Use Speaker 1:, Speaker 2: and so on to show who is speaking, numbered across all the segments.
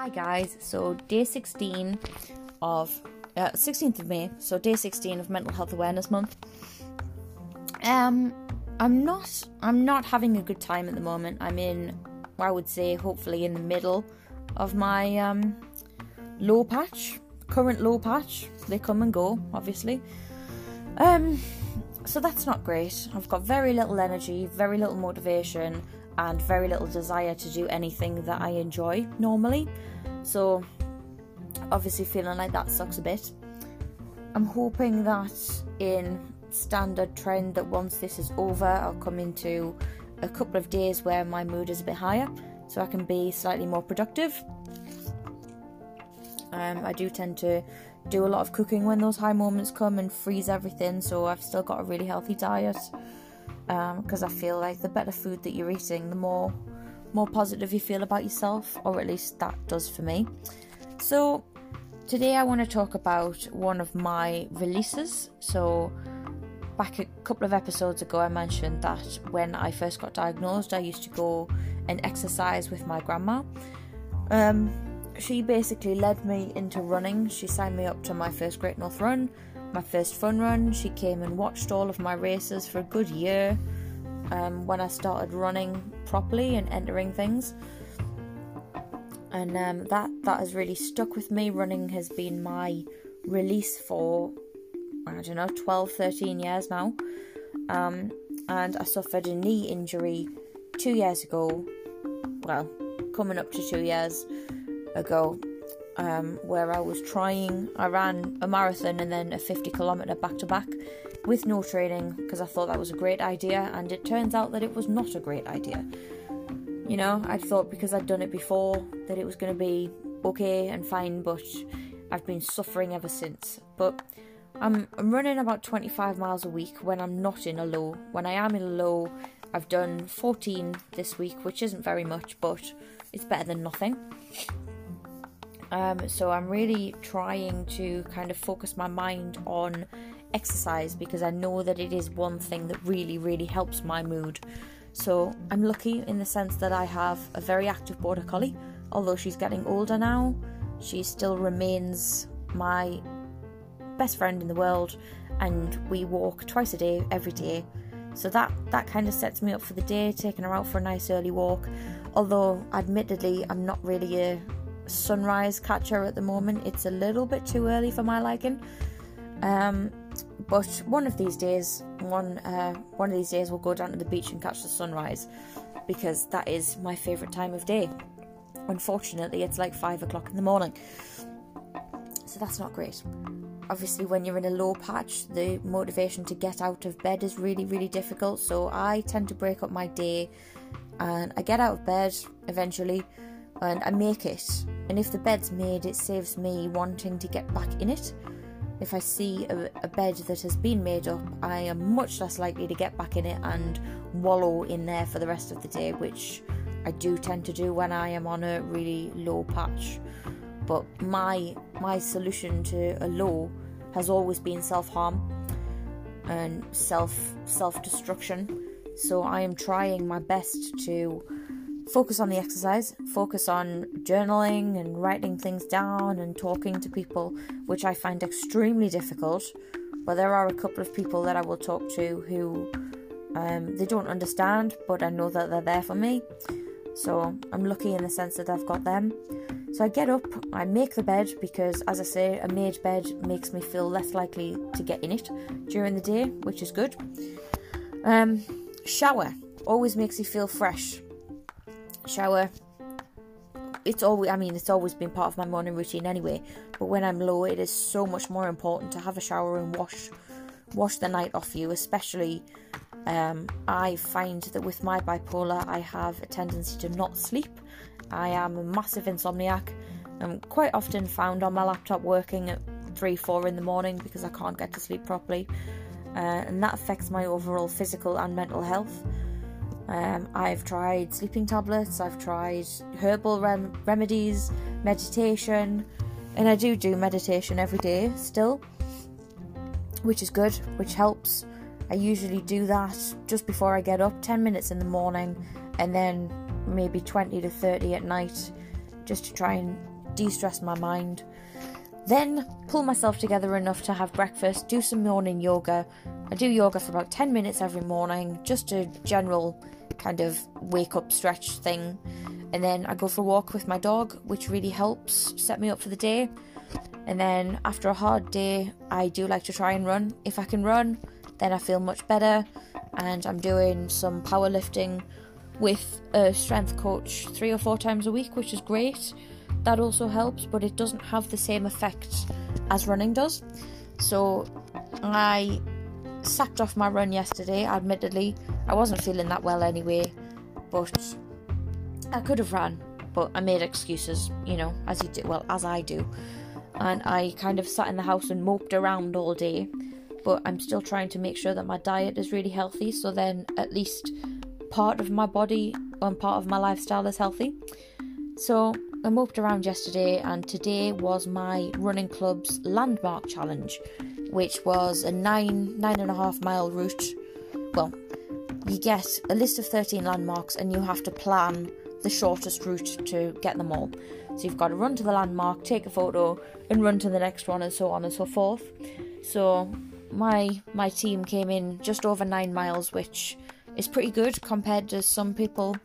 Speaker 1: Hi guys, so day 16 of uh, 16th of May, so day 16 of Mental Health Awareness Month. Um, I'm not I'm not having a good time at the moment. I'm in, I would say, hopefully in the middle of my um, low patch, current low patch. They come and go, obviously. Um, so that's not great. I've got very little energy, very little motivation, and very little desire to do anything that I enjoy normally. So, obviously, feeling like that sucks a bit. I'm hoping that in standard trend that once this is over, I'll come into a couple of days where my mood is a bit higher, so I can be slightly more productive. Um, I do tend to do a lot of cooking when those high moments come and freeze everything, so I've still got a really healthy diet because um, I feel like the better food that you're eating, the more more positive you feel about yourself, or at least that does for me. So today I want to talk about one of my releases. So back a couple of episodes ago, I mentioned that when I first got diagnosed, I used to go and exercise with my grandma. Um, she basically led me into running. She signed me up to my first Great North Run, my first fun run. She came and watched all of my races for a good year um, when I started running properly and entering things. And um, that that has really stuck with me. Running has been my release for I don't know 12, 13 years now. Um, and I suffered a knee injury two years ago. Well, coming up to two years ago, um, where I was trying. I ran a marathon and then a 50 kilometer back to back with no training because I thought that was a great idea, and it turns out that it was not a great idea. You know, I thought because I'd done it before that it was going to be okay and fine, but I've been suffering ever since. But I'm, I'm running about 25 miles a week when I'm not in a low. When I am in a low, I've done 14 this week, which isn't very much, but it's better than nothing. Um, so I'm really trying to kind of focus my mind on exercise because I know that it is one thing that really, really helps my mood. So I'm lucky in the sense that I have a very active border collie. Although she's getting older now, she still remains my best friend in the world, and we walk twice a day, every day. So that that kind of sets me up for the day, taking her out for a nice early walk. Although, admittedly, I'm not really a sunrise catcher at the moment. It's a little bit too early for my liking. Um, but one of these days, one uh, one of these days, we'll go down to the beach and catch the sunrise because that is my favourite time of day. Unfortunately, it's like five o'clock in the morning, so that's not great. Obviously, when you're in a low patch, the motivation to get out of bed is really, really difficult. So I tend to break up my day, and I get out of bed eventually, and I make it. And if the bed's made, it saves me wanting to get back in it if I see a, a, bed that has been made up, I am much less likely to get back in it and wallow in there for the rest of the day, which I do tend to do when I am on a really low patch. But my my solution to a low has always been self-harm and self self-destruction. So I am trying my best to focus on the exercise, focus on journaling and writing things down and talking to people, which I find extremely difficult. But there are a couple of people that I will talk to who um, they don't understand, but I know that they're there for me. So I'm lucky in the sense that I've got them. So I get up, I make the bed because, as I say, a made bed makes me feel less likely to get in it during the day, which is good. Um, shower always makes you feel fresh shower. It's always, I mean, it's always been part of my morning routine anyway. But when I'm low, it is so much more important to have a shower and wash, wash the night off you. Especially, um, I find that with my bipolar, I have a tendency to not sleep. I am a massive insomniac. I'm quite often found on my laptop working at three, four in the morning because I can't get to sleep properly, uh, and that affects my overall physical and mental health. Um, I've tried sleeping tablets, I've tried herbal rem- remedies, meditation, and I do do meditation every day still, which is good, which helps. I usually do that just before I get up, 10 minutes in the morning, and then maybe 20 to 30 at night, just to try and de stress my mind. Then pull myself together enough to have breakfast, do some morning yoga. I do yoga for about 10 minutes every morning, just a general kind of wake up stretch thing. And then I go for a walk with my dog, which really helps set me up for the day. And then after a hard day, I do like to try and run. If I can run, then I feel much better. And I'm doing some powerlifting with a strength coach three or four times a week, which is great. That also helps, but it doesn't have the same effect as running does. So I sacked off my run yesterday, admittedly. I wasn't feeling that well anyway, but I could have ran, but I made excuses, you know, as you do, well, as I do. And I kind of sat in the house and moped around all day, but I'm still trying to make sure that my diet is really healthy, so then at least part of my body and part of my lifestyle is healthy. So I moped around yesterday, and today was my running club's landmark challenge, which was a nine nine and a half mile route. Well, you get a list of 13 landmarks, and you have to plan the shortest route to get them all. So you've got to run to the landmark, take a photo, and run to the next one, and so on and so forth. So my my team came in just over nine miles, which is pretty good compared to some people.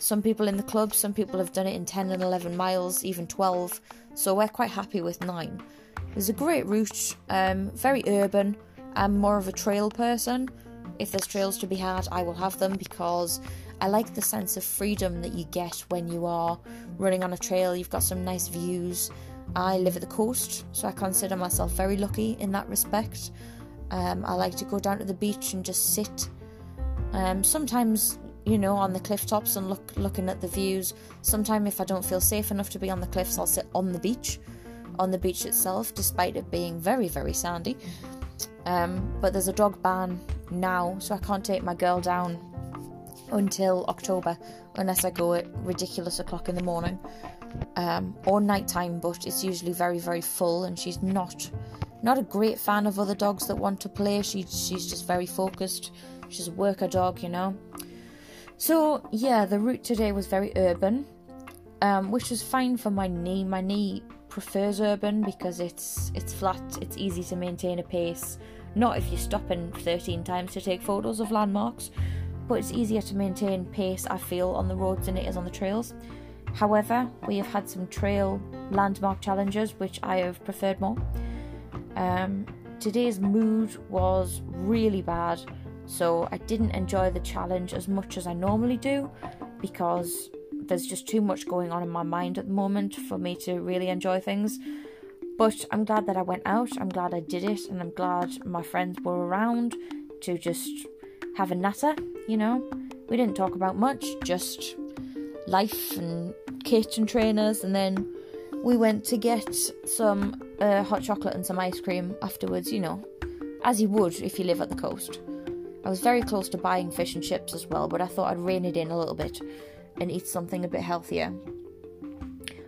Speaker 1: Some people in the club, some people have done it in 10 and 11 miles, even 12. So we're quite happy with nine. There's a great route, um, very urban. I'm more of a trail person. If there's trails to be had, I will have them because I like the sense of freedom that you get when you are running on a trail. You've got some nice views. I live at the coast, so I consider myself very lucky in that respect. Um, I like to go down to the beach and just sit. Um, sometimes, you know, on the cliff tops and look looking at the views. Sometimes, if I don't feel safe enough to be on the cliffs, I'll sit on the beach, on the beach itself, despite it being very, very sandy. Um, but there's a dog ban now, so I can't take my girl down until October, unless I go at ridiculous o'clock in the morning um, or nighttime. But it's usually very very full, and she's not not a great fan of other dogs that want to play. She she's just very focused. She's a worker dog, you know. So yeah, the route today was very urban, um, which was fine for my knee. My knee prefers urban because it's it's flat, it's easy to maintain a pace. Not if you're stopping 13 times to take photos of landmarks, but it's easier to maintain pace, I feel, on the roads than it is on the trails. However, we have had some trail landmark challenges which I have preferred more. Um, today's mood was really bad, so I didn't enjoy the challenge as much as I normally do because there's just too much going on in my mind at the moment for me to really enjoy things. But I'm glad that I went out, I'm glad I did it, and I'm glad my friends were around to just have a natter, you know. We didn't talk about much, just life and kit and trainers, and then we went to get some uh, hot chocolate and some ice cream afterwards, you know, as you would if you live at the coast. I was very close to buying fish and chips as well, but I thought I'd rein it in a little bit and eat something a bit healthier.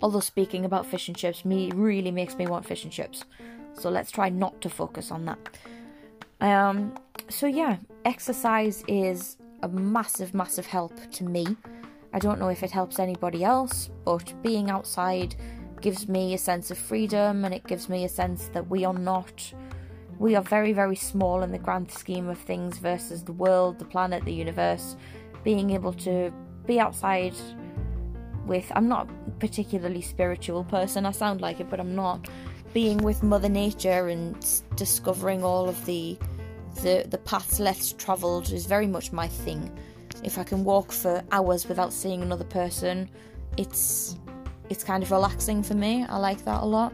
Speaker 1: Although speaking about fish and chips, me really makes me want fish and chips. So let's try not to focus on that. Um, so yeah, exercise is a massive, massive help to me. I don't know if it helps anybody else, but being outside gives me a sense of freedom and it gives me a sense that we are not we are very very small in the grand scheme of things versus the world, the planet, the universe. Being able to be outside with I'm not a particularly spiritual person. I sound like it, but I'm not. Being with Mother Nature and discovering all of the the the paths less travelled is very much my thing. If I can walk for hours without seeing another person, it's it's kind of relaxing for me. I like that a lot.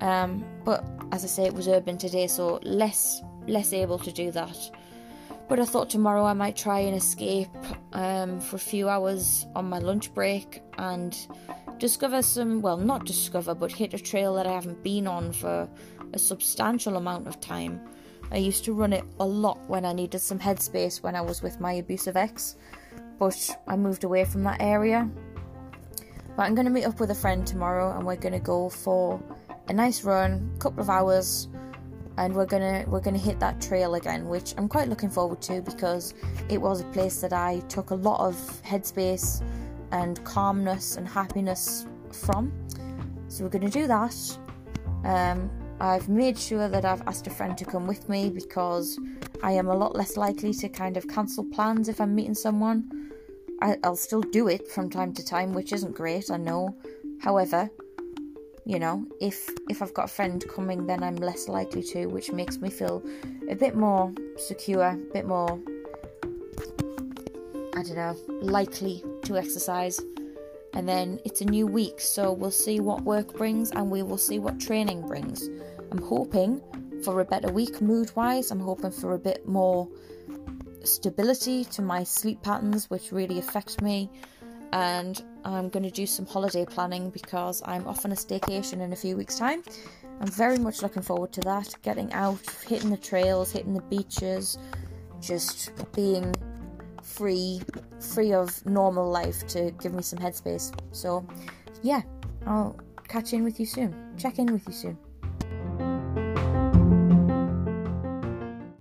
Speaker 1: Um, but as I say, it was urban today, so less less able to do that. But I thought tomorrow I might try and escape um, for a few hours on my lunch break and discover some, well, not discover, but hit a trail that I haven't been on for a substantial amount of time. I used to run it a lot when I needed some headspace when I was with my abusive ex, but I moved away from that area. But I'm going to meet up with a friend tomorrow and we're going to go for a nice run, a couple of hours, and we're gonna we're gonna hit that trail again, which I'm quite looking forward to because it was a place that I took a lot of headspace and calmness and happiness from. So we're to do that. Um, I've made sure that I've asked a friend to come with me because I am a lot less likely to kind of cancel plans if I'm meeting someone. I, will still do it from time to time, which isn't great, I know. However, you know, if if I've got a friend coming, then I'm less likely to, which makes me feel a bit more secure, a bit more, I don't know, likely to exercise. And then it's a new week, so we'll see what work brings and we will see what training brings. I'm hoping for a better week mood wise, I'm hoping for a bit more stability to my sleep patterns, which really affect me. And I'm going to do some holiday planning because I'm off on a staycation in a few weeks' time. I'm very much looking forward to that. Getting out, hitting the trails, hitting the beaches, just being free, free of normal life to give me some headspace. So, yeah, I'll catch in with you soon. Check in with you soon.